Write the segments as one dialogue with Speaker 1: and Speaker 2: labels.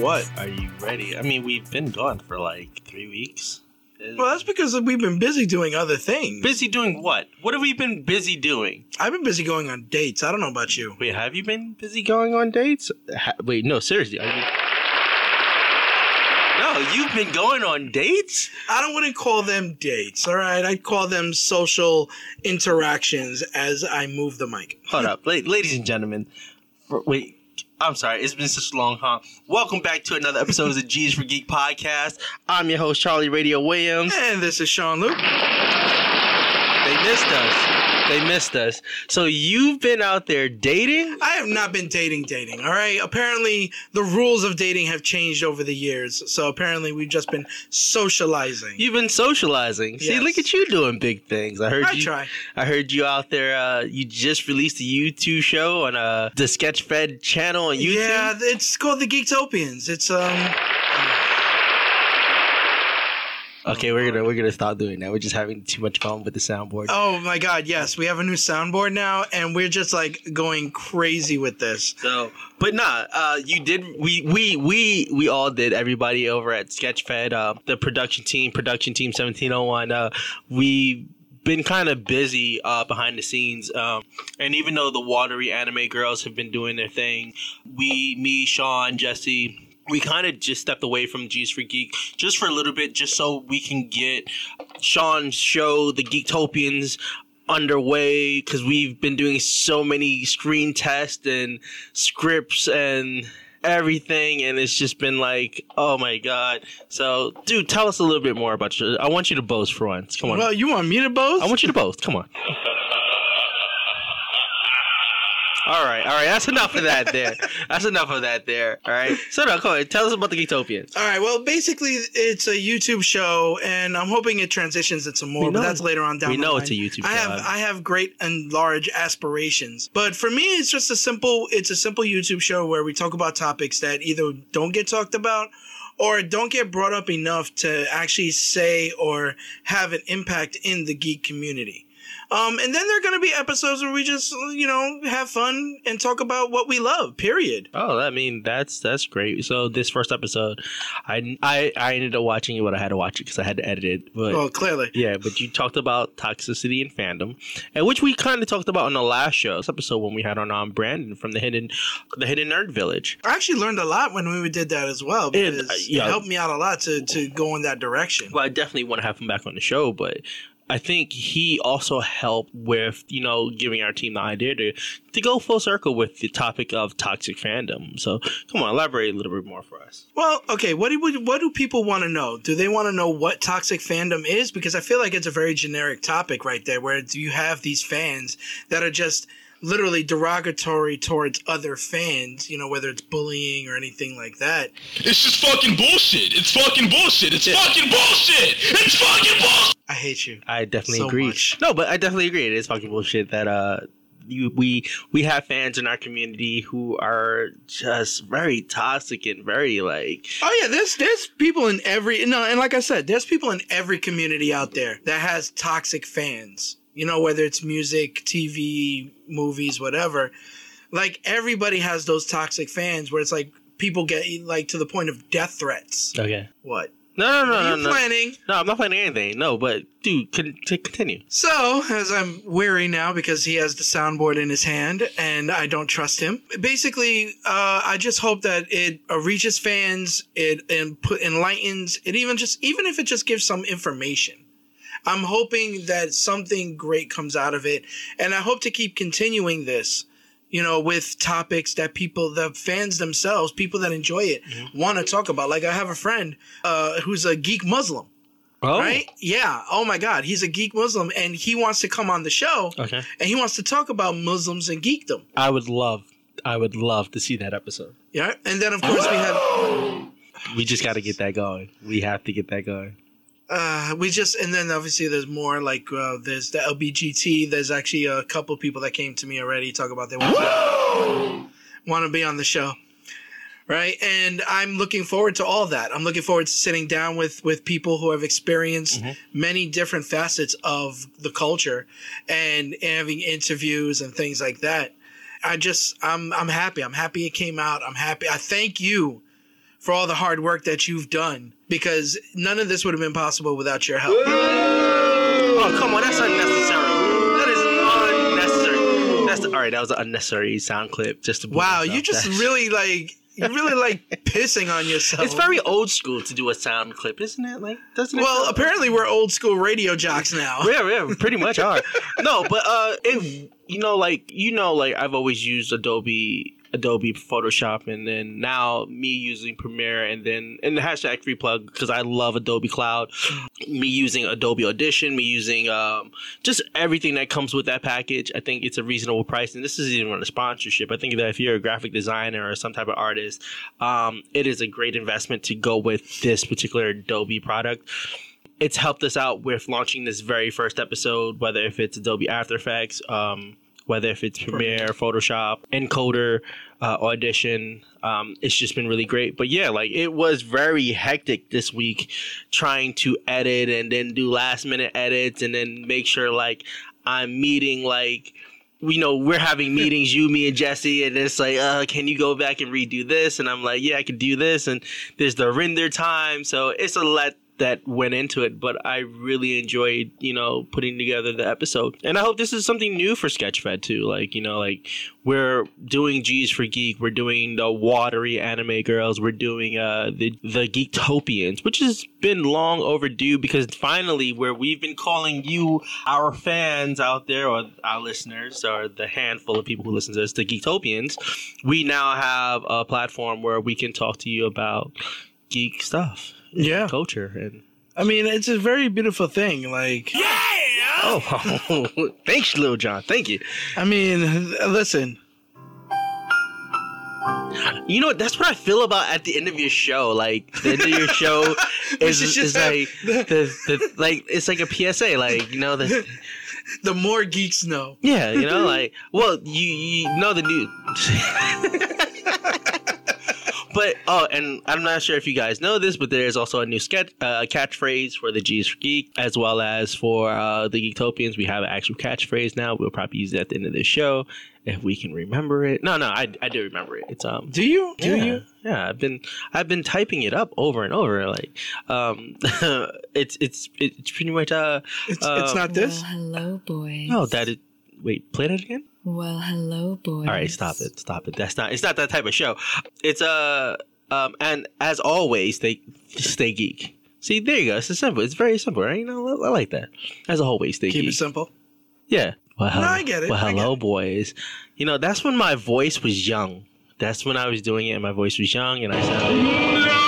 Speaker 1: What?
Speaker 2: Are you ready? I mean, we've been gone for like three weeks.
Speaker 1: Well, that's because we've been busy doing other things.
Speaker 2: busy doing what? What have we been busy doing?
Speaker 1: I've been busy going on dates. I don't know about you.
Speaker 2: Wait, have you been busy going on dates? Ha- wait, no, seriously. Are you... No, you've been going on dates?
Speaker 1: I don't want to call them dates, all right? I call them social interactions as I move the mic.
Speaker 2: Hold up, La- ladies and gentlemen. Wait, I'm sorry. It's been such a long huh? Welcome back to another episode of the G's for Geek podcast. I'm your host Charlie Radio Williams.
Speaker 1: And this is Sean Luke.
Speaker 2: They missed us. They missed us. So you've been out there dating?
Speaker 1: I have not been dating, dating, all right? Apparently, the rules of dating have changed over the years. So apparently, we've just been socializing.
Speaker 2: You've been socializing. See, look at you doing big things. I heard
Speaker 1: I
Speaker 2: you.
Speaker 1: try.
Speaker 2: I heard you out there. Uh, you just released a YouTube show on uh, the Sketchfed channel on YouTube.
Speaker 1: Yeah, it's called the Geektopians. It's, um.
Speaker 2: Okay, we're gonna we're gonna stop doing that. We're just having too much fun with the soundboard.
Speaker 1: Oh my god, yes. We have a new soundboard now, and we're just like going crazy with this.
Speaker 2: So, but nah, uh, you did. We we we we all did. Everybody over at Sketchfed, uh, the production team, production team seventeen oh one. Uh, we been kind of busy uh, behind the scenes, um, and even though the watery anime girls have been doing their thing, we, me, Sean, Jesse. We kind of just stepped away from G's for Geek just for a little bit, just so we can get Sean's show, The Geektopians, underway because we've been doing so many screen tests and scripts and everything and it's just been like oh my god. So dude tell us a little bit more about you. I want you to boast for once. Come on.
Speaker 1: Well, you want me to boast?
Speaker 2: i want you to boast. Come on all right all right that's enough of that there that's enough of that there all right so now come on tell us about the geektopians
Speaker 1: All right. Well, basically, it's a YouTube show, and I'm hoping it transitions into more. But that's later on down. The road.
Speaker 2: We know
Speaker 1: line.
Speaker 2: it's a YouTube
Speaker 1: I
Speaker 2: show.
Speaker 1: have I have great and large aspirations, but for me, it's just a simple. It's a simple YouTube show where we talk about topics that either don't get talked about or don't get brought up enough to actually say or have an impact in the geek community. Um, and then there are going to be episodes where we just, you know, have fun and talk about what we love. Period.
Speaker 2: Oh, I mean that's that's great. So this first episode, I I, I ended up watching it, but I had to watch it because I had to edit it. But
Speaker 1: Well, clearly.
Speaker 2: yeah, but you talked about toxicity and fandom, and which we kind of talked about on the last show, this episode when we had on um, Brandon from the hidden the hidden nerd village.
Speaker 1: I actually learned a lot when we did that as well
Speaker 2: And, uh, yeah.
Speaker 1: it helped me out a lot to, to go in that direction.
Speaker 2: Well, I definitely want to have him back on the show, but. I think he also helped with, you know, giving our team the idea to to go full circle with the topic of toxic fandom. So, come on, elaborate a little bit more for us.
Speaker 1: Well, okay, what do we, what do people want to know? Do they want to know what toxic fandom is? Because I feel like it's a very generic topic right there, where you have these fans that are just literally derogatory towards other fans. You know, whether it's bullying or anything like that.
Speaker 3: It's just fucking bullshit. It's fucking bullshit. It's fucking bullshit. It's fucking bullshit.
Speaker 1: I hate you.
Speaker 2: I definitely
Speaker 1: So
Speaker 2: agree.
Speaker 1: much.
Speaker 2: No, but I definitely agree. It is fucking bullshit that uh you we we have fans in our community who are just very toxic and very like
Speaker 1: Oh yeah, there's there's people in every no, and like I said, there's people in every community out there that has toxic fans. You know, whether it's music, TV, movies, whatever. Like everybody has those toxic fans where it's like people get like to the point of death threats.
Speaker 2: okay.
Speaker 1: What?
Speaker 2: No, no, no, no, no.
Speaker 1: planning?
Speaker 2: No, I'm not planning anything. No, but dude, con- to continue.
Speaker 1: So, as I'm weary now because he has the soundboard in his hand and I don't trust him. Basically, uh, I just hope that it uh, reaches fans, it and put enlightens, it even just even if it just gives some information. I'm hoping that something great comes out of it, and I hope to keep continuing this. You know, with topics that people, the fans themselves, people that enjoy it, want to talk about. Like I have a friend uh, who's a geek Muslim
Speaker 2: Oh,
Speaker 1: right? Yeah. Oh my God, he's a geek Muslim, and he wants to come on the show,
Speaker 2: Okay.
Speaker 1: and he wants to talk about Muslims and geekdom.
Speaker 2: I would love, I would love to see that episode.
Speaker 1: Yeah. And then of course we have
Speaker 2: We just got to get that going. We have to get that going.
Speaker 1: Uh we just and then obviously there's more like uh, there's the LBGT. There's actually a couple people that came to me already talk about they want to, want to be on the show. Right, and I'm looking forward to all that. I'm looking forward to sitting down with with people who have experienced many different facets of the culture, and having interviews and things like that. I just I'm I'm happy. I'm happy it came out. I'm happy. I thank you for all the hard work that you've done because none of this would have been possible without your help.
Speaker 2: Oh come on, that's unnecessary. That is unnecessary. That's the, all right. That was an unnecessary sound clip. Just to
Speaker 1: Wow, you just
Speaker 2: That's-
Speaker 1: really like you really like pissing on yourself.
Speaker 2: It's very old school to do a sound clip, isn't it? Like, doesn't it?
Speaker 1: well. Apparently, we're old school radio jocks now.
Speaker 2: yeah, yeah, we pretty much are. No, but uh, it, you know, like you know, like I've always used Adobe, Adobe Photoshop, and then now me using Premiere, and then and the hashtag free plug because I love Adobe Cloud. Me using Adobe Audition, me using um, just everything that comes with that package. I think it's a reasonable price, and this isn't even a sponsorship. I think that if you're a graphic designer or some type of artist, um, it is a great investment to go with this particular Adobe product it's helped us out with launching this very first episode, whether if it's Adobe After Effects, um, whether if it's Premiere, Photoshop, Encoder, uh, Audition. Um, it's just been really great. But yeah, like it was very hectic this week trying to edit and then do last minute edits and then make sure like I'm meeting like you know, we're having meetings, you, me, and Jesse, and it's like, uh, can you go back and redo this? And I'm like, yeah, I could do this. And there's the render time. So it's a lot that went into it, but I really enjoyed, you know, putting together the episode. And I hope this is something new for Sketchfed too. Like, you know, like we're doing G's for Geek, we're doing the watery anime girls, we're doing uh the the Geektopians, which has been long overdue because finally where we've been calling you our fans out there or our listeners or the handful of people who listen to us, the Geektopians, we now have a platform where we can talk to you about geek stuff
Speaker 1: Yeah,
Speaker 2: culture. And
Speaker 1: I mean it's a very beautiful thing. Like,
Speaker 2: oh thanks little john thank you.
Speaker 1: I mean, listen,
Speaker 2: you know what? That's what i feel about at the end of your show. Like the end of your show is,
Speaker 1: should
Speaker 2: is
Speaker 1: just
Speaker 2: like
Speaker 1: the-
Speaker 2: the, the like it's like a psa like you know the
Speaker 1: the more geeks know.
Speaker 2: yeah you know like well you you know the new But oh, and I'm not sure if you guys know this, but there's also a new sketch uh, catchphrase for the G's for Geek, as well as for uh, the Geektopians. We have an actual catchphrase now. We'll probably use it at the end of this show if we can remember it. No, no, I, I do remember it. It's um.
Speaker 1: Do you? Do
Speaker 2: yeah,
Speaker 1: you?
Speaker 2: Yeah, I've been I've been typing it up over and over. Like, um, it's it's it's pretty much uh.
Speaker 1: It's,
Speaker 2: uh,
Speaker 1: it's not this.
Speaker 4: Well, hello, boys.
Speaker 2: No, that is. Wait, play that again.
Speaker 4: Well, hello, boys.
Speaker 2: All right, stop it, stop it. That's not. It's not that type of show. It's uh, um, and as always, they stay geek. See, there you go. It's simple. It's very simple, right? You know, I, I like that. As always, stay geek.
Speaker 1: Keep
Speaker 2: geek.
Speaker 1: it simple.
Speaker 2: Yeah. Well, hello,
Speaker 1: I get it,
Speaker 2: Well, hello,
Speaker 1: it.
Speaker 2: boys. You know, that's when my voice was young. That's when I was doing it, and my voice was young, and I sounded.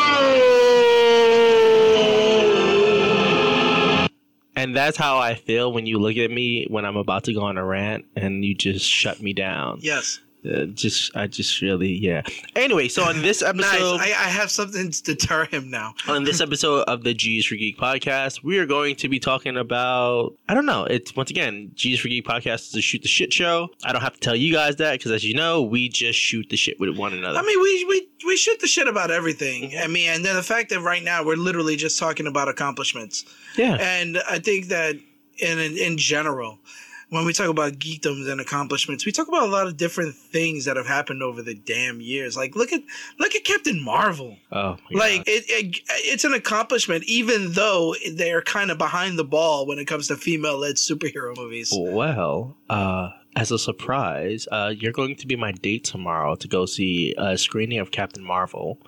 Speaker 2: And that's how I feel when you look at me when I'm about to go on a rant, and you just shut me down.
Speaker 1: Yes.
Speaker 2: Uh, just, I just really, yeah. Anyway, so on this episode,
Speaker 1: Nice. I, I have something to deter him now.
Speaker 2: on this episode of the G's for Geek podcast, we are going to be talking about I don't know. It's once again G's for Geek podcast is a shoot the shit show. I don't have to tell you guys that because as you know, we just shoot the shit with one another.
Speaker 1: I mean, we we we shoot the shit about everything. I mean, and then the fact that right now we're literally just talking about accomplishments,
Speaker 2: yeah,
Speaker 1: and I think that in in, in general. When we talk about geekdoms and accomplishments, we talk about a lot of different things that have happened over the damn years. Like look at look at Captain Marvel.
Speaker 2: oh,
Speaker 1: Like it, it, it's an accomplishment, even though they're kind of behind the ball when it comes to female-led superhero movies.
Speaker 2: well, uh, as a surprise, uh, you're going to be my date tomorrow to go see a screening of Captain Marvel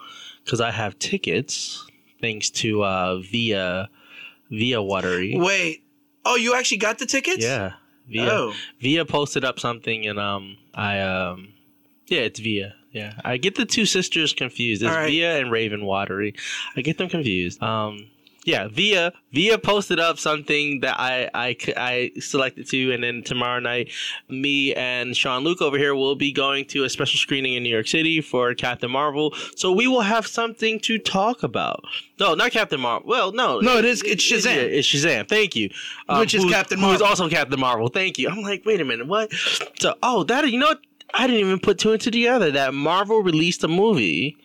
Speaker 2: because I have tickets thanks to uh, via via Watery.
Speaker 1: Wait, oh, you actually got the tickets?
Speaker 2: Yeah, via
Speaker 1: Oh,
Speaker 2: Via posted up something and um I um yeah it's Via. Yeah. I get the two sisters confused. It's
Speaker 1: right.
Speaker 2: Via and Raven Watery. I get them confused. Um yeah Via Via posted up something that I, I I selected to and then tomorrow night me and Sean Luke over here will be going to a special screening in New York City for Captain Marvel so we will have something to talk about no not Captain Marvel well no
Speaker 1: No, it is- it's Shazam.
Speaker 2: it's Shazam thank you Um,
Speaker 1: Which is
Speaker 2: who-
Speaker 1: Captain
Speaker 2: who is also Captain Marvel. Thank you. I'm like, wait a minute, what? So, oh, that you know? I didn't even put two and two together. That Marvel released a movie,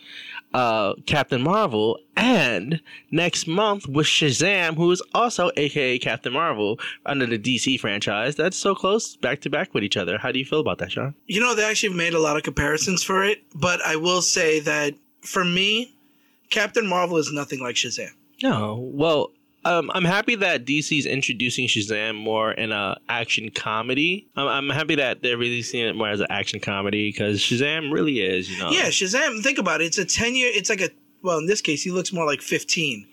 Speaker 2: uh, Captain Marvel, and next month with Shazam, who is also AKA Captain Marvel under the DC franchise. That's so close, back to back with each other. How do you feel about that, Sean?
Speaker 1: you know they actually made a lot of comparisons for it, but I will say that for me, Captain Marvel is nothing like Shazam.
Speaker 2: No. Well, um, I'm happy that DC's introducing Shazam more in a action comedy. I'm, I'm happy that they're releasing it more as an action comedy because Shazam really is, you know.
Speaker 1: Yeah, Shazam. Think about it. It's a ten year. It's like a well, in this case, he looks more like fifteen.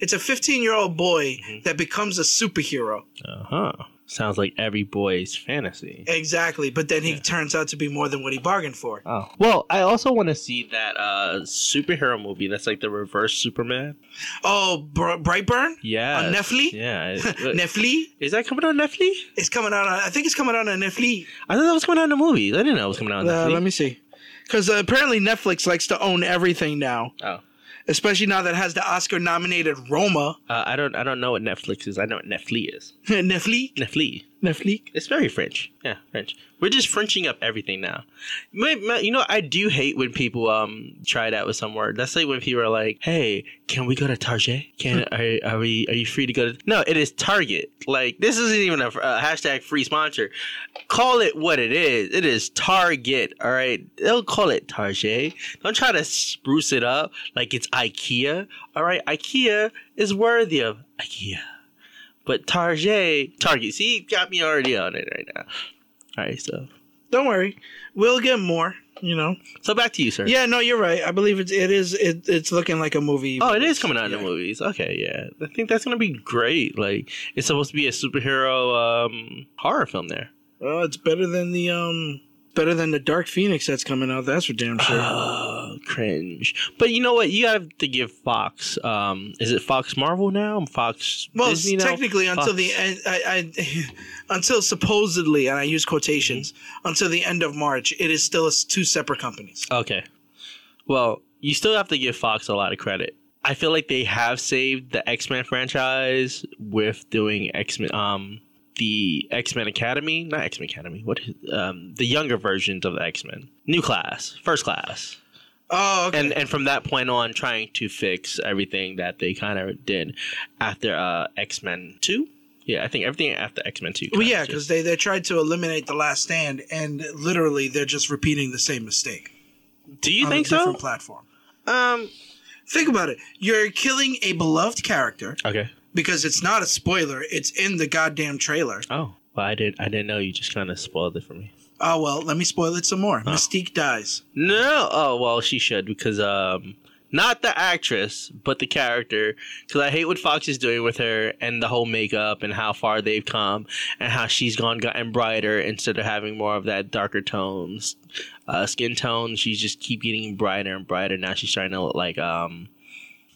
Speaker 1: It's a fifteen year old boy that becomes a superhero.
Speaker 2: Uh huh. Sounds like every boy's fantasy.
Speaker 1: Exactly, but then he turns out to be more than what he bargained for.
Speaker 2: Oh. Well, I also want to see that uh superhero movie that's like the reverse Superman.
Speaker 1: Oh, Br- Brightburn
Speaker 2: Yeah.
Speaker 1: on Netflix.
Speaker 2: Yeah.
Speaker 1: Netflix.
Speaker 2: Is that coming on Netflix?
Speaker 1: It's coming out. On, I think it's coming out on Netflix.
Speaker 2: I thought that was coming out in the movie. I didn't know it was coming out on
Speaker 1: Uh, let me see. Because uh, apparently Netflix likes to own everything now,
Speaker 2: Oh.
Speaker 1: Especially now that it has the Oscar-nominated Roma.
Speaker 2: Uh, I don't. I don't know what Netflix is. I know what Netflix is.
Speaker 1: Netflix.
Speaker 2: Netflix.
Speaker 1: Netflix.
Speaker 2: It's very French. Yeah, French. We're just Frenching up everything now. You know, I do hate when people um try that with some word. That's like when people are like, "Hey, can we go to Target? Can are, are we are you free to go to?" No, it is Target. Like this isn't even a, a hashtag free sponsor. Call it what it is. It is Target. All right, they'll call it Target. Don't try to spruce it up like it's IKEA. All right, IKEA is worthy of IKEA. But Target, Target, see, got me already on it right now. All right, so
Speaker 1: Don't worry, we'll get more. You know.
Speaker 2: so back to you, sir.
Speaker 1: Yeah, no, you're right. I believe it's it is it, it's looking like a movie.
Speaker 2: Oh, it is coming out in the movies. Okay, yeah. I think that's gonna be great. Like, it's supposed to be a superhero um horror film there.
Speaker 1: Well, it's better than the um better than the Dark Phoenix that's coming out. That's for damn sure.
Speaker 2: Oh, cringe. But you know what? You have to give Fox. Um, is it Fox Marvel now? Fox
Speaker 1: well,
Speaker 2: Disney now?
Speaker 1: technically, until
Speaker 2: Fox-
Speaker 1: the end, I, I, until supposedly, and I use quotations, until the end of March, it is still two separate companies.
Speaker 2: Okay. Well, you still have to give Fox a lot of credit. I feel like they have saved the X Men franchise with doing X Men, um, the X Men Academy, not X Men Academy. What is um the younger versions of the X Men, new class, first class,
Speaker 1: Oh, okay.
Speaker 2: and and from that point on, trying to fix everything that they kind of did after uh X Men Two. Yeah, I think everything after X Men Two.
Speaker 1: well, yeah, because they they tried to eliminate the Last Stand, and literally they're just repeating the same mistake
Speaker 2: do you
Speaker 1: on
Speaker 2: think
Speaker 1: a
Speaker 2: so?
Speaker 1: different platform.
Speaker 2: Um.
Speaker 1: Think about it. You're killing a beloved character
Speaker 2: Okay.
Speaker 1: Because it's not a spoiler. It's in the goddamn trailer.
Speaker 2: Oh, well, I didn't. I didn't know you just kind of spoiled it for me.
Speaker 1: Oh well, let me spoil it some more. Mystique dies.
Speaker 2: No. Oh well, she should because um, not the actress, but the character. Because I hate what Fox is doing with her and the whole makeup and how far they've come and how she's gone gotten brighter instead of having more of that darker tones, uh, skin tone. She's just keep getting brighter and brighter. Now she's starting to look like um,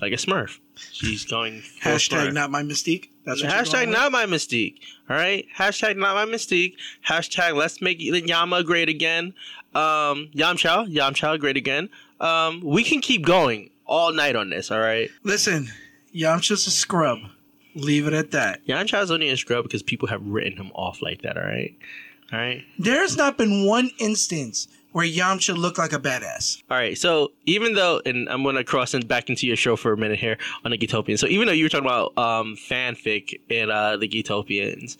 Speaker 2: like a Smurf. She's going
Speaker 1: Hashtag
Speaker 2: Smurf.
Speaker 1: not my Mystique. That's
Speaker 2: Hashtag
Speaker 1: going with?
Speaker 2: not my mystique. All right. Hashtag not my mystique. Hashtag let's make Yama great again. Um, Yamcha, Yamcha great again. Um, we can keep going all night on this. All right.
Speaker 1: Listen, Yamcha's a scrub. Leave it at that.
Speaker 2: Yamcha's only a scrub because people have written him off like that. All right. All right.
Speaker 1: There's not been one instance where Yamcha looked like a badass.
Speaker 2: All right. So even though, and I'm gonna cross in back into your show for a minute here on the Geektopians. So even though you were talking about um, fanfic and uh, the Geektopians,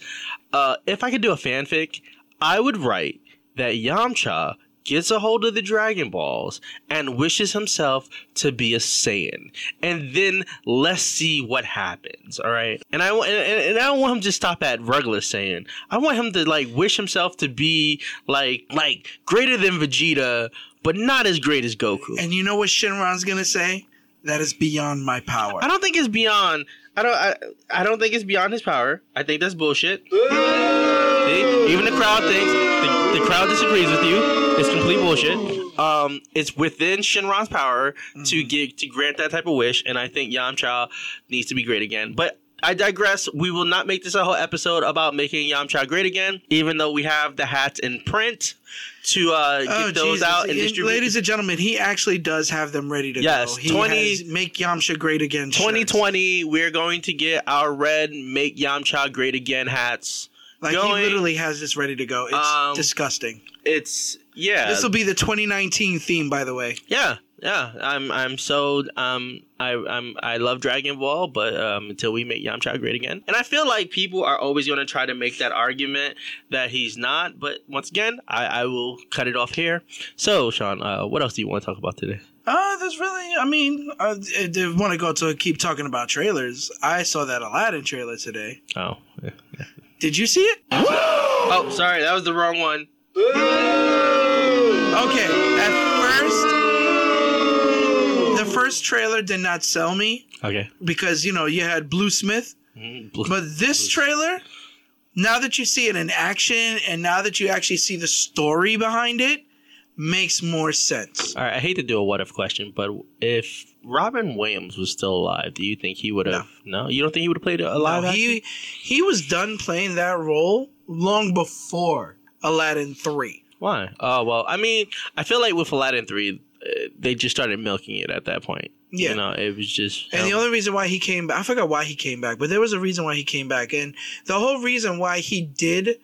Speaker 2: uh, if I could do a fanfic, I would write that Yamcha gets a hold of the Dragon Balls and wishes himself to be a Saiyan, and then let's see what happens. All right. And I and, and I don't want him to stop at regular Saiyan. I want him to like wish himself to be like like greater than Vegeta but not as great as Goku.
Speaker 1: And you know what Shenron's gonna say? That is beyond my power.
Speaker 2: I don't think it's beyond. I don't. I, I don't think it's beyond his power. I think that's bullshit. See? Even the crowd thinks the, the crowd disagrees with you. It's complete bullshit. Um, it's within Shenron's power to get to grant that type of wish, and I think Yamcha needs to be great again. But I digress. We will not make this a whole episode about making Yamcha great again, even though we have the hats in print to uh, get
Speaker 1: Oh,
Speaker 2: those
Speaker 1: Jesus.
Speaker 2: out and distribute.
Speaker 1: Ladies and gentlemen, he actually does have them ready to
Speaker 2: Yes,
Speaker 1: go. He
Speaker 2: 20
Speaker 1: has make Yamcha great again.
Speaker 2: 2020, we're going to get our red "Make Yamcha Great Again" hats.
Speaker 1: Like
Speaker 2: going-
Speaker 1: he literally has this ready to go. It's
Speaker 2: Um,
Speaker 1: disgusting.
Speaker 2: It's yeah,
Speaker 1: This will be the 2019 theme, by the way.
Speaker 2: yeah. yeah, I'm I'm so um I I'm I love Dragon Ball, but um until we make Yamcha great again, and I feel like people are always going to try to make that argument that he's not. But once again, I I will cut it off here. So Sean, uh, what else do you want to talk about today?
Speaker 1: Uh, there's really, I mean, uh, I want to go to keep talking about trailers. I saw that Aladdin trailer today.
Speaker 2: Oh, yeah.
Speaker 1: Did you see it?
Speaker 2: oh, sorry, that was the wrong one.
Speaker 1: Okay, at first, the first trailer did not sell me
Speaker 2: Okay,
Speaker 1: because, you know, you had Blue Smith.
Speaker 2: Mhm, blue-
Speaker 1: But this trailer, now that you see it in action and now that you actually see the story behind it, makes more sense.
Speaker 2: All right, I hate to do a what if question, but if Robin Williams was still alive, do you think he would have? No. you don't think he would have played a live
Speaker 1: No,
Speaker 2: action?
Speaker 1: he he was done playing that role long before Aladdin 3.
Speaker 2: Why? Oh well, I mean, I feel like with Aladdin three, uh, they just started milking it at that point.
Speaker 1: Yeah.
Speaker 2: you know, it was just.
Speaker 1: And the
Speaker 2: um,
Speaker 1: only reason why he came back, I forgot why he came back, but there was a reason why he came back. And the whole reason why he did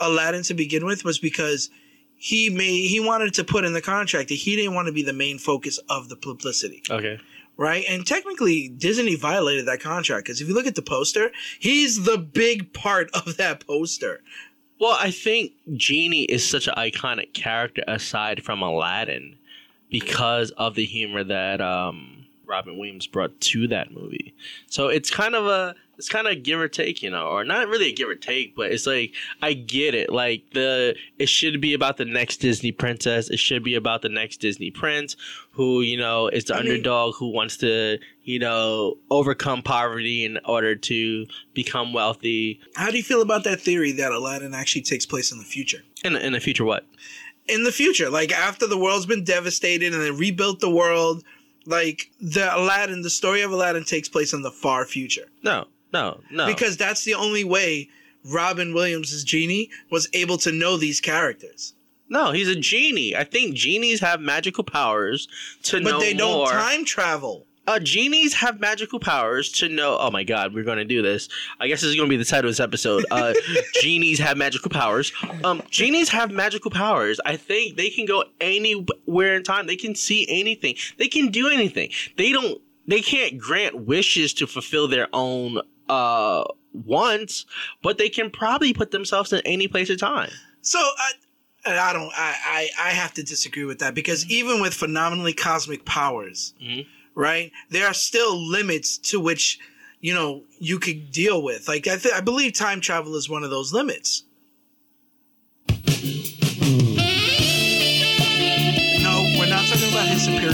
Speaker 1: Aladdin to begin with was because he made he wanted to put in the contract that he didn't want to be the main focus of the publicity.
Speaker 2: okay.
Speaker 1: right? And technically, Disney violated that contract because if you look at the poster, he's the big part of that poster.
Speaker 2: Well, I think Genie is such an iconic character aside from Aladdin because of the humor that um, Robin Williams brought to that movie. So it's kind of a it's kind of give or take, you know, or not really a give or take, but it's like I get it. Like the it should be about the next Disney princess. It should be about the next Disney prince who, you know, is the
Speaker 1: I mean-
Speaker 2: underdog who wants to, you know, overcome poverty in order to become wealthy.
Speaker 1: How do you feel about that theory that Aladdin actually takes place in the future?
Speaker 2: In the, in the future, what?
Speaker 1: In the future, like after the world's been devastated and they rebuilt the world, like the Aladdin, the story of Aladdin takes place in the far future
Speaker 2: No, no, no.
Speaker 1: because that's the only way Robin Williams' genie was able to know these characters.
Speaker 2: no, he's a genie. I think genies have magical powers to know
Speaker 1: But they don't
Speaker 2: more.
Speaker 1: time travel.
Speaker 2: uh, genies have magical powers to know. Oh my god, we're going to do this. I guess this is going to be the title of this episode. Uh, genies have magical powers. Um, genies have magical powers. I think they can go anywhere in time. They can see anything. They can do anything. They don't. They can't grant wishes to fulfill their own uh wants, but they can probably put themselves in any place or time.
Speaker 1: So I, and I don't. I, I I have to disagree with that because even with phenomenally cosmic powers,
Speaker 2: Mhm.
Speaker 1: right, there are still limits to which you know you could deal with. Like I, th- I believe time travel is one of those limits. No, we're not talking about his superior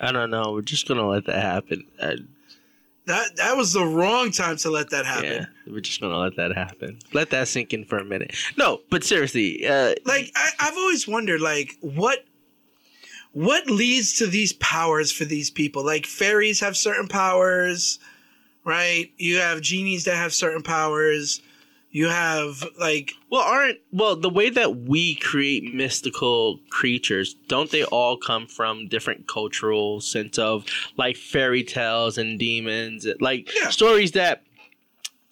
Speaker 2: I don't know. We're just gonna let that happen. Uh,
Speaker 1: That that was the wrong time to let that happen.
Speaker 2: yeah, we're just gonna let that happen. Let that sink in for a minute. No, but seriously, uh,
Speaker 1: Like I, I've always wondered, like what what leads to these powers for these people? Like fairies have certain powers, right? You have genies that have certain powers. You have like
Speaker 2: well, aren't well the way that we create mystical creatures? Don't they all come from different cultural sense of like fairy tales and demons, like
Speaker 1: Yeah.
Speaker 2: stories that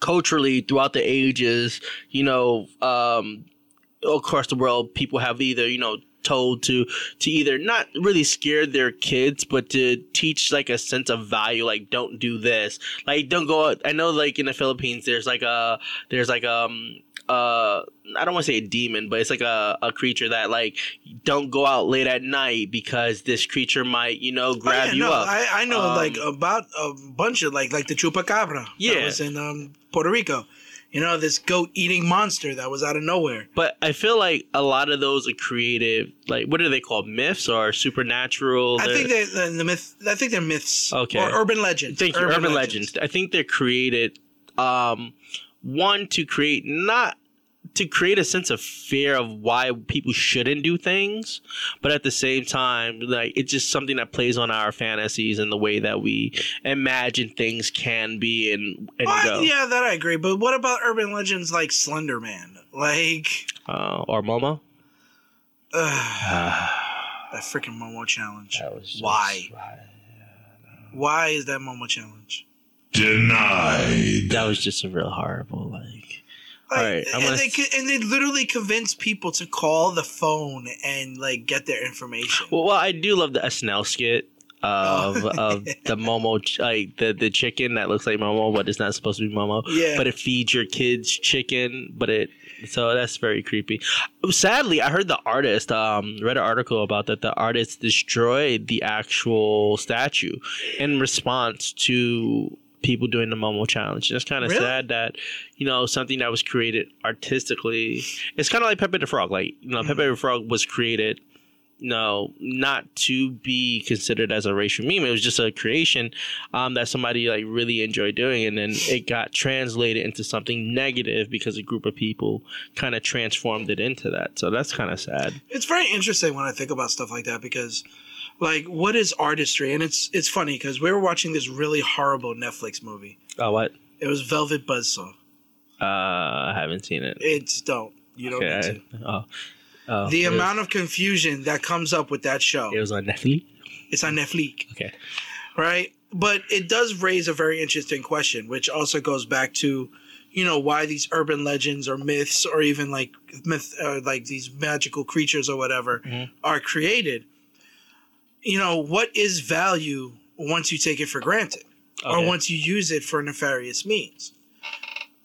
Speaker 2: culturally throughout the ages, you know, um, across the world, people have either you know told to to either not really scare their kids but to teach like a sense of value like don't do this like don't go out i know like in the philippines there's like a there's like um uh i don't want to say a demon but it's like a, a creature that like don't go out late at night because this creature might you know grab
Speaker 1: oh, yeah,
Speaker 2: you
Speaker 1: no,
Speaker 2: up
Speaker 1: I, I know
Speaker 2: Um,
Speaker 1: like about a bunch of like like the chupacabra.
Speaker 2: Yeah.
Speaker 1: that was in um, Puerto Rico. You know this goat eating monster that was out of nowhere.
Speaker 2: But I feel like a lot of those are creative. Like, what are they called? Myths or supernatural?
Speaker 1: I think they're the, the myth. I think they're myths.
Speaker 2: Okay.
Speaker 1: Or urban legends.
Speaker 2: Thank you, urban, legends. I think they're created. Um, one to create not to create a sense of fear of why people shouldn't do things, but at the same time, like it's just something that plays on our fantasies and the way that we imagine things can be and and
Speaker 1: Well,
Speaker 2: go.
Speaker 1: yeah, that I agree. But what about urban legends like Slender Man? Like,
Speaker 2: Uh, or Momo.
Speaker 1: ugh, that freaking Momo challenge.
Speaker 2: That was just-
Speaker 1: Why? Why is that Momo challenge?
Speaker 3: Denied.
Speaker 2: That was just a real horrible like. All right, I'm
Speaker 1: and
Speaker 2: gonna
Speaker 1: they and they literally convince people to call the phone and like get their information.
Speaker 2: Well, well, I do love the SNL skit of
Speaker 1: Oh.
Speaker 2: of the Momo, like the the chicken that looks like Momo, but it's not supposed to be Momo.
Speaker 1: Yeah.
Speaker 2: But it feeds your kids chicken, but it so that's very creepy. Sadly, I heard the artist um read an article about that. The artist destroyed the actual statue in response to people doing the Momo challenge. It's kind of
Speaker 1: Really?
Speaker 2: sad that you know something that was created artistically. It's kind of like Pepe the Frog. Like you know,
Speaker 1: Mm-hmm.
Speaker 2: Pepe the Frog was created no, not to be considered as a racial meme. It was just a creation um, that somebody like really enjoyed doing, and then it got translated into something negative because a group of people kind of transformed it into that. So that's kind of sad.
Speaker 1: It's very interesting when I think about stuff like that because, like, what is artistry? And it's it's funny because we were watching this really horrible Netflix movie.
Speaker 2: Oh, what?
Speaker 1: It was Velvet Buzzsaw.
Speaker 2: Uh, I haven't seen it.
Speaker 1: It's don't you don't need
Speaker 2: Okay.
Speaker 1: to.
Speaker 2: Oh, oh,
Speaker 1: The
Speaker 2: it was-
Speaker 1: amount of confusion that comes up with that show.
Speaker 2: it was on Netflix.
Speaker 1: It's on Netflix.
Speaker 2: Okay.
Speaker 1: right? But it does raise a very interesting question, which also goes back to, you know, why these urban legends or myths or even like myth, uh, like these magical creatures or whatever
Speaker 2: Mhm.
Speaker 1: are created. You know, what is value once you take it for granted or once you use it for nefarious means?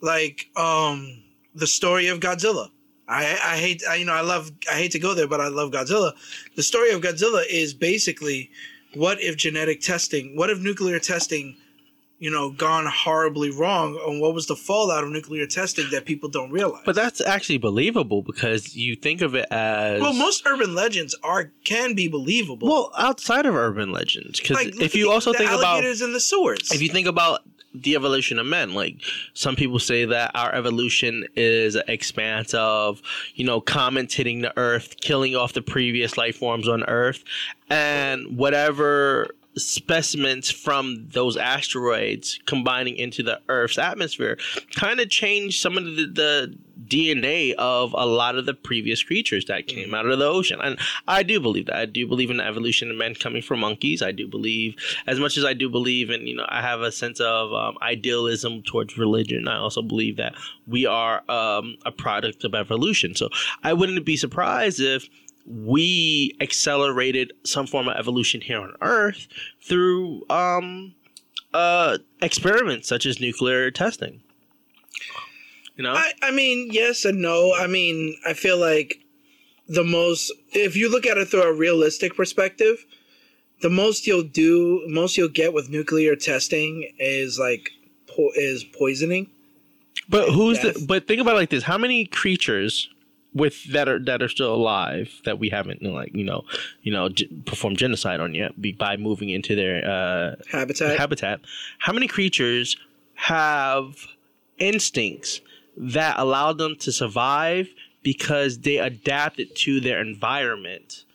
Speaker 1: Like um the story of Godzilla. I, I hate I, you know I love I hate to go there, but I love Godzilla. The story of Godzilla is basically what if genetic testing, what if nuclear testing, you know, gone horribly wrong, and what was the fallout of nuclear testing that people don't realize?
Speaker 2: But that's actually believable because you think of it as
Speaker 1: well, most urban legends are can be believable.
Speaker 2: well outside of urban legends because
Speaker 1: Like,
Speaker 2: if you
Speaker 1: the-
Speaker 2: also
Speaker 1: the
Speaker 2: think about
Speaker 1: alligators in the sewers,
Speaker 2: if you think about the evolution of men like some people say that our evolution is an expanse of you know comets hitting the earth killing off the previous life forms on earth and whatever specimens from those asteroids combining into the earth's atmosphere kind of changed some of the, the dna of a lot of the previous creatures that came out of the ocean. And i do believe that. I do believe in the evolution of men coming from monkeys. I do believe as much as i do believe in you know i have a sense of um, idealism towards religion i also believe that we are um, a product of evolution. So i wouldn't be surprised if we accelerated some form of evolution here on earth through um uh experiments such as nuclear testing you know
Speaker 1: I, I mean, yes and no. I mean, I feel like the most, if you look at it through a realistic perspective, the most you'll do, most you'll get with nuclear testing is like po- is poisoning.
Speaker 2: But who's the? But think about it like this: How many creatures with that are that are still alive that we haven't like you know you know g- performed genocide on yet by moving into their uh,
Speaker 1: Habitat.
Speaker 2: habitat? How many creatures have instincts that allow them to survive because they adapted to their environment?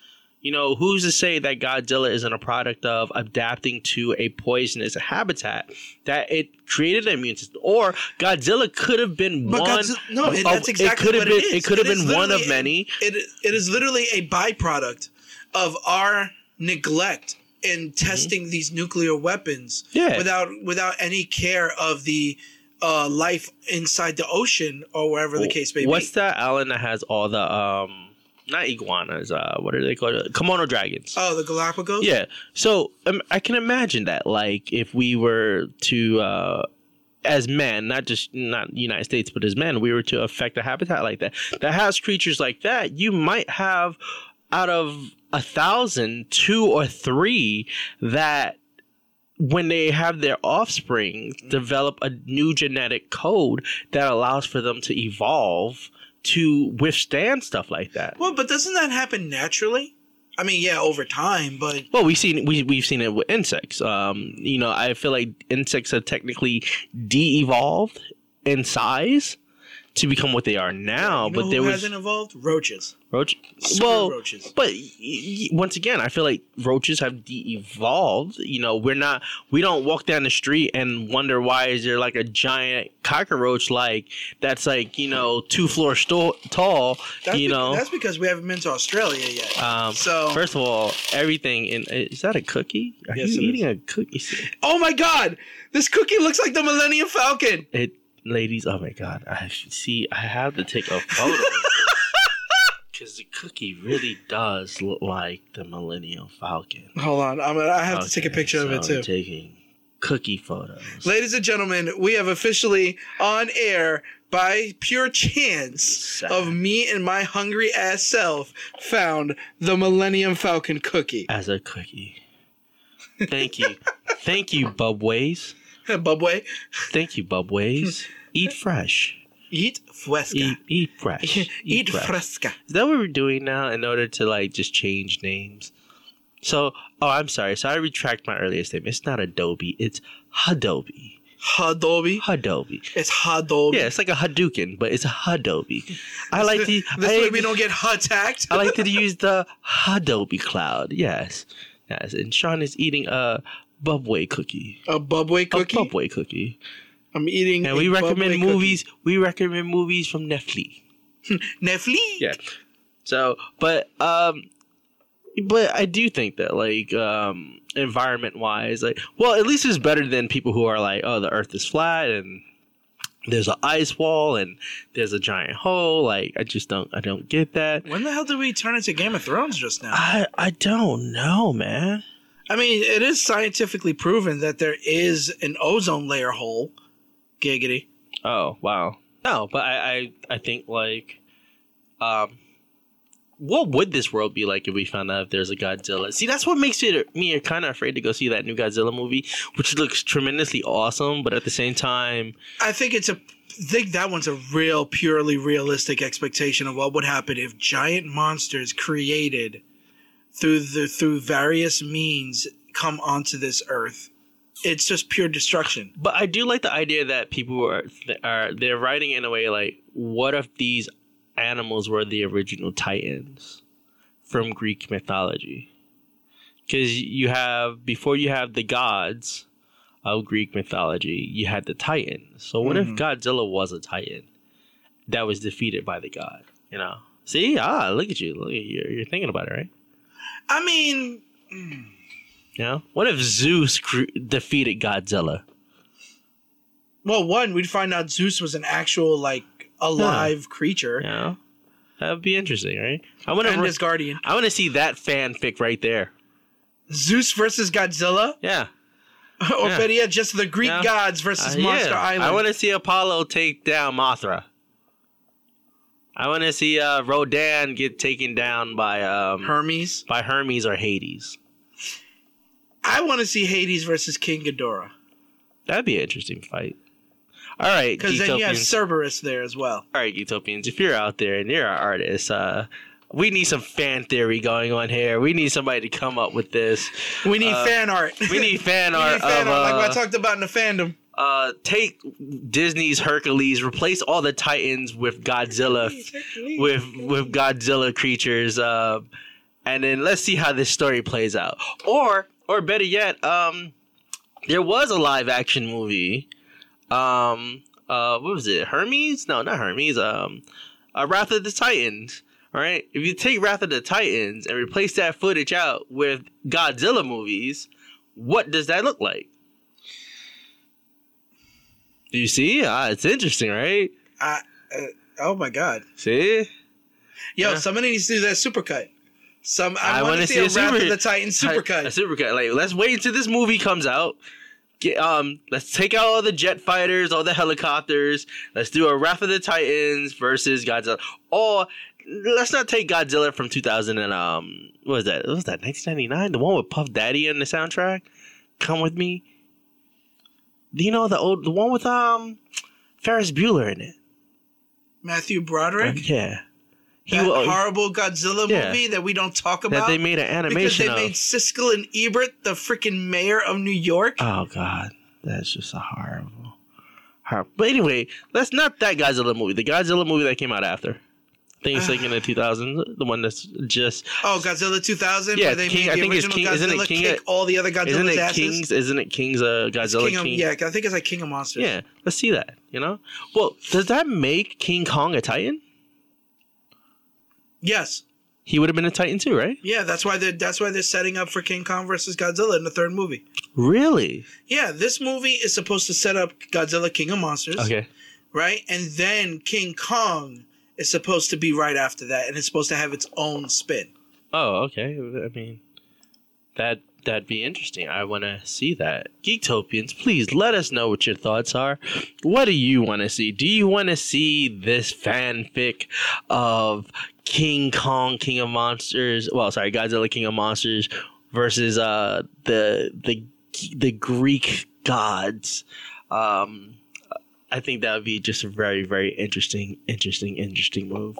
Speaker 2: You know, who's to say that Godzilla isn't a product of adapting to a poisonous habitat that it created an immune system? Or Godzilla could have been
Speaker 1: But
Speaker 2: one.
Speaker 1: Godzilla- no,
Speaker 2: of-
Speaker 1: that's
Speaker 2: it
Speaker 1: exactly
Speaker 2: could have
Speaker 1: what
Speaker 2: been.
Speaker 1: it is.
Speaker 2: It could have been one of many.
Speaker 1: It it is literally a byproduct of our neglect in testing these nuclear weapons
Speaker 2: Yeah.
Speaker 1: without without any care of the uh, life inside the ocean or wherever the case may
Speaker 2: What's
Speaker 1: be.
Speaker 2: What's that island that has all the um not iguanas? Uh, what are they called? Kimono dragons.
Speaker 1: Oh, the Galapagos.
Speaker 2: Yeah. So um, I can imagine that, like, if we were to, uh, as men, not just not United States, but as men, we were to affect a habitat like that that has creatures like that, you might have out of a thousand, two or three that when they have their offspring develop a new genetic code that allows for them to evolve to withstand stuff like that.
Speaker 1: Well, but doesn't that happen naturally? I mean, yeah, over time, but
Speaker 2: Well, we've seen we we've seen it with insects. Um, you know, I feel like insects have technically de-evolved in size to become what they are now.
Speaker 1: You know
Speaker 2: but there
Speaker 1: who
Speaker 2: was
Speaker 1: hasn't evolved? Roaches.
Speaker 2: roach. Well,
Speaker 1: roaches.
Speaker 2: but once again, I feel like roaches have de-evolved. You know, we're not. We don't walk down the street and wonder why is there like a giant cockroach like that's like you know two floors sto- tall.
Speaker 1: That's
Speaker 2: you know.
Speaker 1: that's because we haven't been to Australia yet.
Speaker 2: um,
Speaker 1: so,
Speaker 2: first of all, everything in is that a cookie? Are
Speaker 1: Yes,
Speaker 2: you eating a cookie?
Speaker 1: oh my god, this cookie looks like the Millennium Falcon.
Speaker 2: It, ladies. Oh my god! I see. I have to take a photo. Because the cookie really does look like the Millennium Falcon.
Speaker 1: Hold on, I'm gonna, I have to take a
Speaker 2: Okay,
Speaker 1: picture of it too.
Speaker 2: I'm taking cookie photos.
Speaker 1: Ladies and gentlemen, we have officially on air by pure chance of me and my hungry ass self found the Millennium Falcon cookie.
Speaker 2: as a cookie. Thank you. Thank you, Bubways.
Speaker 1: Bubway,
Speaker 2: Thank you, Bubways. Eat fresh.
Speaker 1: eat fresca.
Speaker 2: Eat, eat fresh.
Speaker 1: Eat fresca.
Speaker 2: Is that what we're doing now in order to like just change names? So, oh, I'm sorry. So I retract my earlier statement. It's not Adobe. It's Hadobe.
Speaker 1: Hadobe.
Speaker 2: Hadobe.
Speaker 1: It's Hadobe.
Speaker 2: Yeah, it's like a Hadouken, but it's a Hadobe. I like to.
Speaker 1: This
Speaker 2: I
Speaker 1: way we don't get attacked.
Speaker 2: I like to use the Hadobe cloud. Yes, yes. And Sean is eating a Bubway cookie.
Speaker 1: a Bubway cookie.
Speaker 2: A Bubway cookie.
Speaker 1: I'm eating.
Speaker 2: And we recommend
Speaker 1: cookie.
Speaker 2: movies. We recommend movies from Netflix.
Speaker 1: Netflix.
Speaker 2: Yeah. So, but um, but I do think that like um, environment wise, like, well, at least it's better than people who are like, oh, the Earth is flat and there's an ice wall and there's a giant hole. Like, I just don't, I don't get that.
Speaker 1: When the hell did we turn into Game of Thrones just now?
Speaker 2: I I don't know, man.
Speaker 1: I mean, it is scientifically proven that there is an ozone layer hole. Giggity.
Speaker 2: Oh wow. No, but I I, I think like, um. What would this world be like if we found out if there's a Godzilla? See, that's what makes it me kind of afraid to go see that new Godzilla movie, which looks tremendously awesome, but at the same time,
Speaker 1: I think it's a. I think that one's a real, purely realistic expectation of what would happen if giant monsters created through the through various means come onto this earth. It's just pure destruction.
Speaker 2: But I do like the idea that people are are they're writing in a way like, what if these animals were the original titans from Greek mythology? Because you have before you have the gods of Greek mythology, you had the titans. So what if Godzilla was a titan that was defeated by the god? You know. See, ah, look at you. Look, you're, you're thinking about it, right?
Speaker 1: I mean,
Speaker 2: You know, what if Zeus cre- defeated Godzilla?
Speaker 1: well, one we'd find out Zeus was an actual like alive creature
Speaker 2: You know, that would be interesting, right? I want to.
Speaker 1: his guardian.
Speaker 2: I want to see that fanfic right there.
Speaker 1: Zeus versus Godzilla,
Speaker 2: Yeah.
Speaker 1: or
Speaker 2: Yeah.
Speaker 1: better yet, just the Greek
Speaker 2: Yeah.
Speaker 1: gods versus
Speaker 2: Uh,
Speaker 1: Monster
Speaker 2: yeah.
Speaker 1: Island.
Speaker 2: I want to see Apollo take down Mothra. I want to see uh, Rodan get taken down by um,
Speaker 1: Hermes.
Speaker 2: by Hermes or Hades.
Speaker 1: I want to see Hades versus King Ghidorah
Speaker 2: That'd be an interesting fight. All right,
Speaker 1: because then you have Cerberus there as well.
Speaker 2: All right, Utopians. If you're out there and you're an artist, uh, we need some fan theory going on here. We need somebody to come up with this.
Speaker 1: We need
Speaker 2: Uh,
Speaker 1: fan art.
Speaker 2: We need fan
Speaker 1: We
Speaker 2: art
Speaker 1: need fan
Speaker 2: of
Speaker 1: art, like what
Speaker 2: uh,
Speaker 1: I talked about in the fandom.
Speaker 2: Uh, take Disney's Hercules, replace all the Titans with Godzilla, with with Godzilla creatures, uh, and then let's see how this story plays out. Or, or better yet, um, there was a live action movie. Um, uh, what was it? Hermes? No, not Hermes. Um, uh, Wrath of the Titans. All right. If you take Wrath of the Titans and replace that footage out with Godzilla movies, what does that look like? Do you see? Ah, it's interesting, right?
Speaker 1: I, uh, oh my god,
Speaker 2: See?
Speaker 1: yo!
Speaker 2: Yeah.
Speaker 1: Somebody needs to do that supercut. Some I,
Speaker 2: I
Speaker 1: want to see, a
Speaker 2: see a
Speaker 1: Wrath
Speaker 2: super-
Speaker 1: of the Titans
Speaker 2: A
Speaker 1: supercut.
Speaker 2: supercut. Like, let's wait until this movie comes out. Get, um, let's take out all the jet fighters, all the helicopters. Let's do a Wrath of the Titans versus Godzilla. Or let's not take Godzilla from 2000 and um, what was that? What was that 1999? The one with Puff Daddy in the soundtrack. Come with me. Do you know the old, the one with um, Ferris Bueller in it?
Speaker 1: Matthew Broderick.
Speaker 2: Yeah. He
Speaker 1: that
Speaker 2: wa-
Speaker 1: horrible Godzilla
Speaker 2: Yeah.
Speaker 1: movie that we don't talk about.
Speaker 2: that they made an animation because
Speaker 1: they
Speaker 2: of.
Speaker 1: made Siskel and Ebert the freaking mayor of New York.
Speaker 2: Oh God, that's just a horrible, Her- But anyway, that's not that Godzilla movie. The Godzilla movie that came out after. It's like in the 2000s. The one that's just
Speaker 1: Oh, Godzilla 2000.
Speaker 2: Yeah,
Speaker 1: they
Speaker 2: King-
Speaker 1: made
Speaker 2: I think it's
Speaker 1: original
Speaker 2: King-
Speaker 1: Godzilla
Speaker 2: isn't it King
Speaker 1: kick all the other Godzilla's
Speaker 2: isn't it
Speaker 1: asses.
Speaker 2: King's? Isn't it King's uh, Godzilla
Speaker 1: King of,
Speaker 2: King?
Speaker 1: yeah, I think it's like King of Monsters.
Speaker 2: Yeah, let's see that. You know, well, does that make King Kong a Titan?
Speaker 1: Yes.
Speaker 2: He would have been a Titan too, right?
Speaker 1: Yeah, that's why they're that's why they're setting up for King Kong versus Godzilla in the third movie.
Speaker 2: Really?
Speaker 1: Yeah, this movie is supposed to set up Godzilla King of Monsters,
Speaker 2: Okay.
Speaker 1: right? And then King Kong is supposed to be right after that, and it's supposed to have its own spin.
Speaker 2: Oh, okay. I mean, that that'd be interesting. I want to see that. Geektopians, please let us know what your thoughts are. What do you want to see? Do you want to see this fanfic of King Kong, King of Monsters? Well, sorry, Godzilla, King of Monsters versus uh the the the Greek gods. Um, I think that would be just a very, very interesting, interesting, interesting move.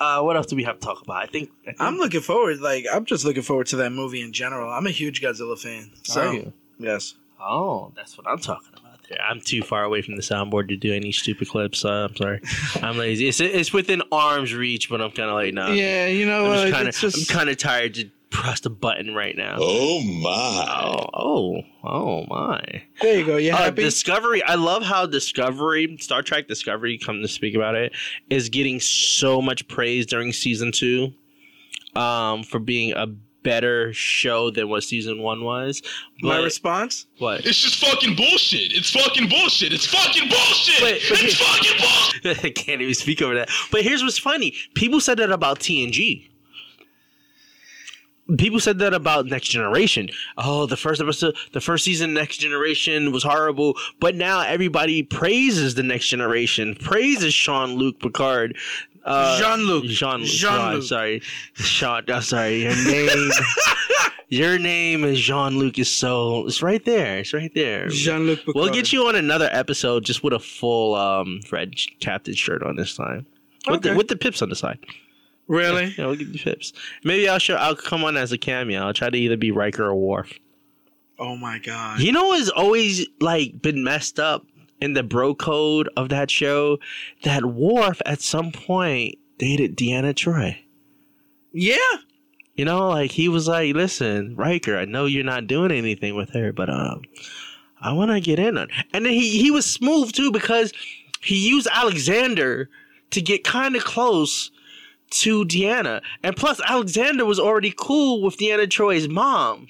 Speaker 2: Uh, what else do we have to talk about? I think, I think
Speaker 1: I'm looking forward, like I'm just looking forward to that movie in general. I'm a huge Godzilla fan. So
Speaker 2: Are you?
Speaker 1: yes.
Speaker 2: Oh, that's what I'm talking about there. I'm too far away from the soundboard to do any stupid clips. Uh, I'm sorry. I'm lazy. It's, it's within arm's reach, but I'm kind of like, no.
Speaker 1: Yeah, you know,
Speaker 2: I'm just kind
Speaker 1: it's
Speaker 2: of
Speaker 1: just
Speaker 2: I'm kind of tired to press the button right now.
Speaker 3: Oh my.
Speaker 2: Oh, oh, oh my.
Speaker 1: there you go. You
Speaker 2: Uh. Discovery. I love how Discovery, Star Trek Discovery, come to speak about it, is getting so much praise during season two, um, for being a better show than what season one was.
Speaker 1: My response?
Speaker 2: what?
Speaker 3: It's just fucking bullshit. It's fucking bullshit. It's fucking bullshit.
Speaker 2: But- but
Speaker 3: it's
Speaker 2: here-
Speaker 3: fucking bullshit.
Speaker 2: I can't even speak over that. But here's what's funny: people said that about TNG. People said that about Next Generation. Oh, the first episode, the first season, Next Generation was horrible. But now everybody praises the Next Generation, praises Sean Luc Picard. Uh,
Speaker 1: Jean-Luc.
Speaker 2: Jean Luc.
Speaker 1: Jean-Luc.
Speaker 2: sorry, Sean. I'm sorry. Your name. your name is Jean Luc. Is so. It's right there. It's right there.
Speaker 1: Jean-Luc Picard.
Speaker 2: We'll get you on another episode just with a full um red captain shirt on this time. With the
Speaker 1: Okay.
Speaker 2: with the pips on the side.
Speaker 1: Really?
Speaker 2: Yeah, we'll get the pips. Maybe I'll show I'll come on as a cameo. I'll try to either be Riker or Worf.
Speaker 1: Oh my god.
Speaker 2: You know what's always like been messed up in the bro code of that show? That Worf at some point dated Deanna Troi.
Speaker 1: Yeah.
Speaker 2: You know, like he was like, "Listen, Riker, I know you're not doing anything with her, but um, I want to get in on." And then he he was smooth too because he used Alexander to get kind of close to Deanna, and plus Alexander was already cool with Deanna Troi's mom.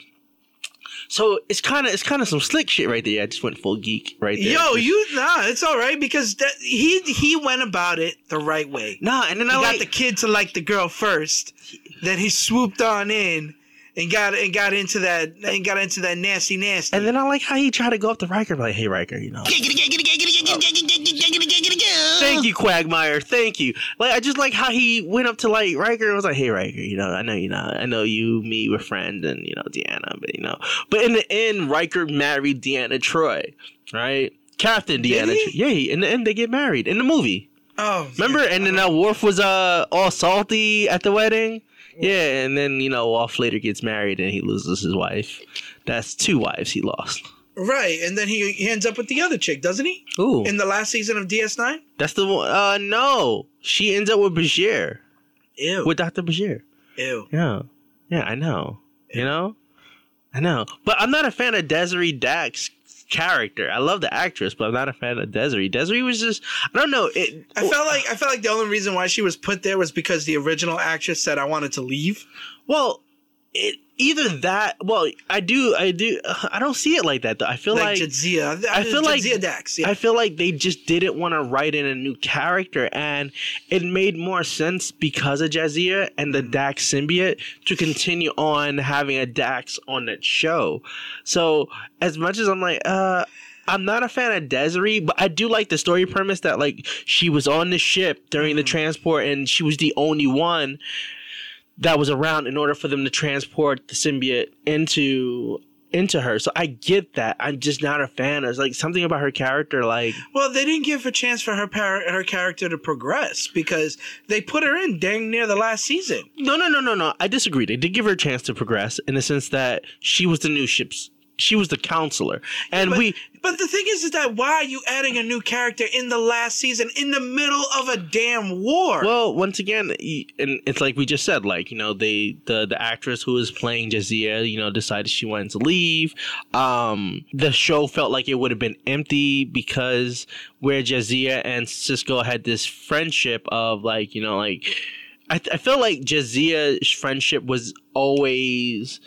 Speaker 2: So it's kind of it's kind of some slick shit right there. I just went full geek right there.
Speaker 1: Yo, you nah, it's all right because that, he he went about it the right way.
Speaker 2: nah, and then
Speaker 1: He
Speaker 2: I
Speaker 1: got
Speaker 2: like
Speaker 1: the kid to like the girl first, then he swooped on in and got and got into that and got into that nasty nasty.
Speaker 2: and then I like how he tried to go up to Riker like, "Hey, Riker, you know." Thank you, Quagmire. Thank you. Like I just like how he went up to like Riker and was like, "Hey, Riker, you know, I know you know, I know you, me, we're friends, and you know, Deanna, but you know." But in the end, Riker married Deanna Troi, right? Captain
Speaker 1: Did
Speaker 2: Deanna.
Speaker 1: he?
Speaker 2: Troy. Yeah, in the end, they get married in the movie.
Speaker 1: oh,
Speaker 2: Remember?
Speaker 1: yeah.
Speaker 2: And then that Worf was uh all salty at the wedding. Yeah, and then you know Worf later gets married and he loses his wife. That's two wives he lost.
Speaker 1: Right, and then he, he ends up with the other chick, doesn't he?
Speaker 2: Ooh,
Speaker 1: In the last season of DS9.
Speaker 2: that's the one. Uh, no, she ends up with Bashir,
Speaker 1: Ew.
Speaker 2: with Doctor Bashir.
Speaker 1: Ew.
Speaker 2: Yeah. Yeah, I know. You know? I know. But I'm not a fan of Desiree Dax's character. I love the actress, but I'm not a fan of Desiree. Desiree was just I don't know. It
Speaker 1: I felt like I felt like the only reason why she was put there was because the original actress said I wanted to leave.
Speaker 2: well, it either that well, I do I do uh, I don't see it like that though. I feel
Speaker 1: Like,
Speaker 2: like,
Speaker 1: Jadzia.
Speaker 2: I feel like-
Speaker 1: Jadzia Dax. Yeah.
Speaker 2: I feel like they just didn't want to write in a new character, and it made more sense because of Jadzia and the mm-hmm. Dax symbiote to continue on having a Dax on that show. So as much as I'm like, uh, I'm not a fan of Desiree, but I do like the story premise that like she was on the ship during the mm-hmm. transport and she was the only one that was around in order for them to transport the symbiote into into her. So I get that. I'm just not a fan. There's like something about her character like
Speaker 1: Well, they didn't give a chance for her par- her character to progress because they put her in dang near the last season.
Speaker 2: no no no no no. I disagree. They did give her a chance to progress in the sense that she was the new ship's she was the counselor, and
Speaker 1: But,
Speaker 2: we
Speaker 1: but the thing is, is that why are you adding a new character in the last season in the middle of a damn war?
Speaker 2: Well, once again, and it's like we just said, like you know, they the the actress who was playing Jadzia, you know, decided she wanted to leave. Um, the show felt like it would have been empty because where Jadzia and Sisko had this friendship of like you know, like I I feel like Jadzia's friendship was always.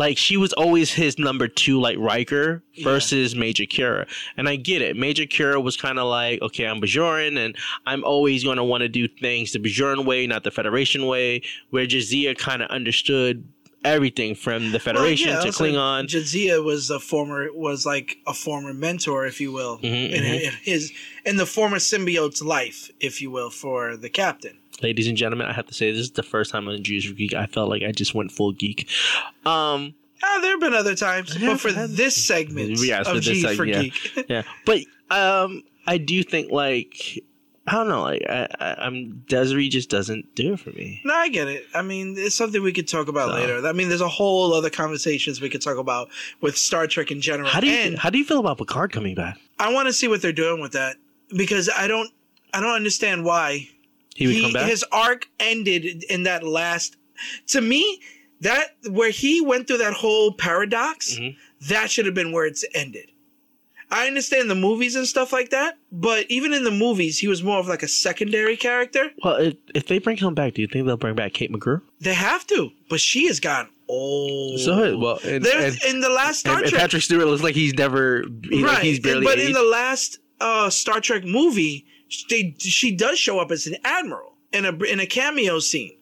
Speaker 2: Like she was always his number two, like Riker versus Major Kira. and I get it. Major Kira was kind of like, okay, I'm Bajoran, and I'm always going to want to do things the Bajoran way, not the Federation way. Where Jadzia kind of understood everything from the
Speaker 1: Well,
Speaker 2: Federation
Speaker 1: yeah,
Speaker 2: to Klingon.
Speaker 1: Jadzia was a former was like a former mentor, if you will,
Speaker 2: Mhm,
Speaker 1: in,
Speaker 2: mhm.
Speaker 1: in his in the former symbiote's life, if you will, for the captain.
Speaker 2: Ladies and gentlemen, I have to say this is the first time on Jews for Geek I felt like I just went full geek. Um,
Speaker 1: Ah, there have been other times, but for this segment
Speaker 2: Yes, for
Speaker 1: of
Speaker 2: this
Speaker 1: G for
Speaker 2: segment, yeah.
Speaker 1: Geek,
Speaker 2: yeah, but um, I do think like I don't know, like I, I, I'm Desiree just doesn't do it for me.
Speaker 1: no, I get it. I mean, it's something we could talk about
Speaker 2: So-
Speaker 1: later. I mean, there's a whole other conversations we could talk about with Star Trek in general.
Speaker 2: How do you
Speaker 1: and
Speaker 2: how do you feel about Picard coming back?
Speaker 1: I want to see what they're doing with that because I don't I don't understand why
Speaker 2: He would come back.
Speaker 1: his arc ended in that last to me that where he went through that whole paradox
Speaker 2: Mhm.
Speaker 1: that should have been where it's ended i understand the movies and stuff like that but even in the movies he was more of like a secondary character
Speaker 2: well, if, if they bring him back, do you think they'll bring back Kate Mulgrew?
Speaker 1: they have to but she has gone old
Speaker 2: So well, and, and,
Speaker 1: in the last star
Speaker 2: and-
Speaker 1: trek
Speaker 2: Patrick Stewart looks like he's never, he, like he's barely.
Speaker 1: but in the last uh, Star Trek movie, they she does show up as an admiral in a in a cameo scene.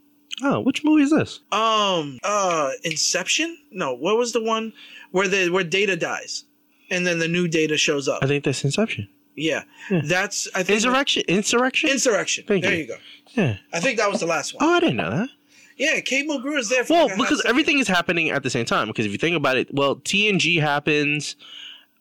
Speaker 2: oh, which movie is this?
Speaker 1: Um, uh, Inception? No, what was the one where the where Data dies, and then the new Data shows up?
Speaker 2: I think that's Inception.
Speaker 1: yeah,
Speaker 2: Yeah.
Speaker 1: that's I think
Speaker 2: Insurrection. Insurrection.
Speaker 1: Insurrection.
Speaker 2: Thank
Speaker 1: there
Speaker 2: you.
Speaker 1: you. go.
Speaker 2: yeah.
Speaker 1: I think that was the last one.
Speaker 2: Oh, I didn't know that.
Speaker 1: Yeah, Kate Mulgrew is there. For
Speaker 2: Well,
Speaker 1: like
Speaker 2: because everything is happening at the same time. Because if you think about it, well, TNG happens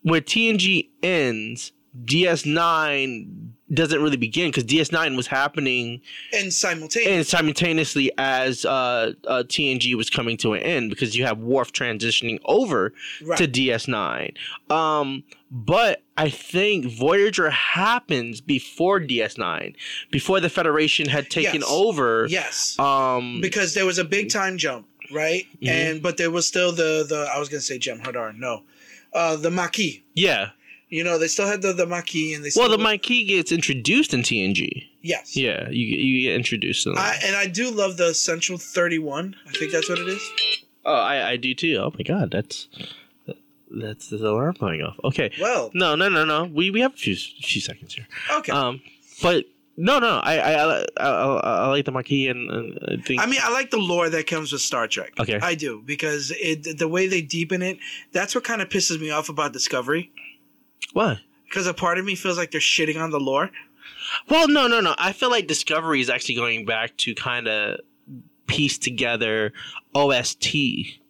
Speaker 2: where TNG ends. DS9 doesn't really begin because DS9 was happening
Speaker 1: and simultaneously.
Speaker 2: and simultaneously as uh, uh, TNG was coming to an end because you have Worf transitioning over
Speaker 1: Right.
Speaker 2: to DS9. Um, but I think Voyager happens before DS9, before the Federation had taken
Speaker 1: Yes.
Speaker 2: over.
Speaker 1: yes,
Speaker 2: Um,
Speaker 1: because there was a big time jump, right?
Speaker 2: Mhm.
Speaker 1: And but there was still the the I was gonna say Jem Hadar, no, uh, the Maquis.
Speaker 2: yeah.
Speaker 1: You know, they still had the the Maquis, and they still
Speaker 2: Well, the Maquis gets introduced in TNG.
Speaker 1: yes,
Speaker 2: Yeah, you you get introduced to them.
Speaker 1: I, and I do love the Central Thirty One. I think that's what it is.
Speaker 2: oh, I, I do too. Oh my god, that's that's the alarm going off. Okay.
Speaker 1: Well,
Speaker 2: No, no, no, no. We we have a few few seconds here.
Speaker 1: okay.
Speaker 2: Um, but no, no. I I I, I, like the Maquis and, and I think
Speaker 1: I mean, I like the lore that comes with Star Trek.
Speaker 2: Okay.
Speaker 1: I do because it the way they deepen it. That's what kind of pisses me off about Discovery.
Speaker 2: What?
Speaker 1: Because a part of me feels like they're shitting on the lore.
Speaker 2: Well, no, no, no. I feel like Discovery is actually going back to kind of piece together OST.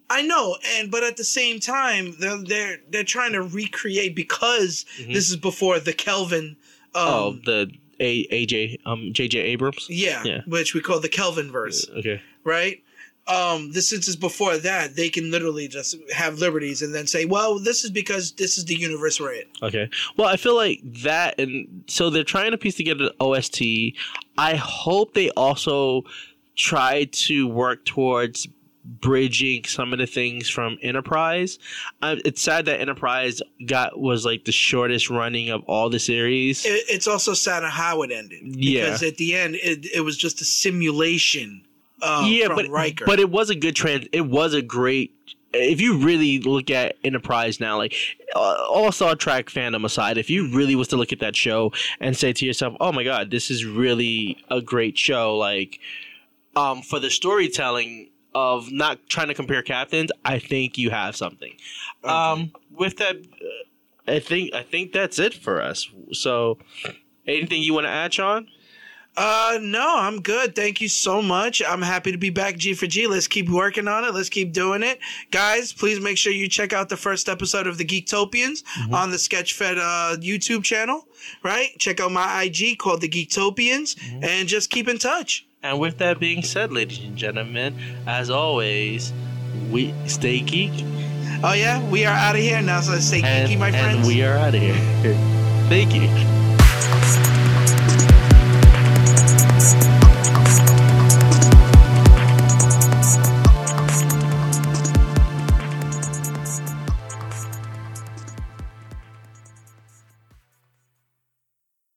Speaker 1: I know, and but at the same time, they're they're they're trying to recreate because
Speaker 2: Mhm.
Speaker 1: this is before the Kelvin. Um,
Speaker 2: oh, the A AJ um JJ Abrams.
Speaker 1: yeah,
Speaker 2: yeah.
Speaker 1: which we call the Kelvin verse,
Speaker 2: Okay.
Speaker 1: right? Um, this since is before that, they can literally just have liberties and then say, "Well, this is because this is the universe we're in."
Speaker 2: Okay. Well, I feel like that, and so they're trying to piece together the OST. I hope they also try to work towards bridging some of the things from Enterprise. It's sad that Enterprise got was like the shortest running of all the series.
Speaker 1: It, it's also sad on how it ended
Speaker 2: Yeah.
Speaker 1: because at the end, it, it was just a simulation. Um,
Speaker 2: yeah, but
Speaker 1: Riker.
Speaker 2: but it was a good trans. It was a great. If you really look at Enterprise now, like uh, all Star Trek fandom aside, if you really was to look at that show and say to yourself, "Oh my God, this is really a great show," like um, for the storytelling of not trying to compare captains, I think you have something. Um, with that, uh, I think I think that's it for us. So, anything you want to add, Sean?
Speaker 1: Uh, no, I'm good. Thank you so much. I'm happy to be back. G for G. Let's keep working on it. Let's keep doing it, guys. Please make sure you check out the first episode of the Geektopians on the Sketchfed uh, YouTube channel. Right? Check out my IG called the Geektopians, and just keep in touch.
Speaker 2: And with that being said, ladies and gentlemen, as always, we stay geek.
Speaker 1: Oh yeah, we are out of here now. So say
Speaker 2: And,
Speaker 1: Kiki, my
Speaker 2: and
Speaker 1: friends.
Speaker 2: we are out of here. Thank you.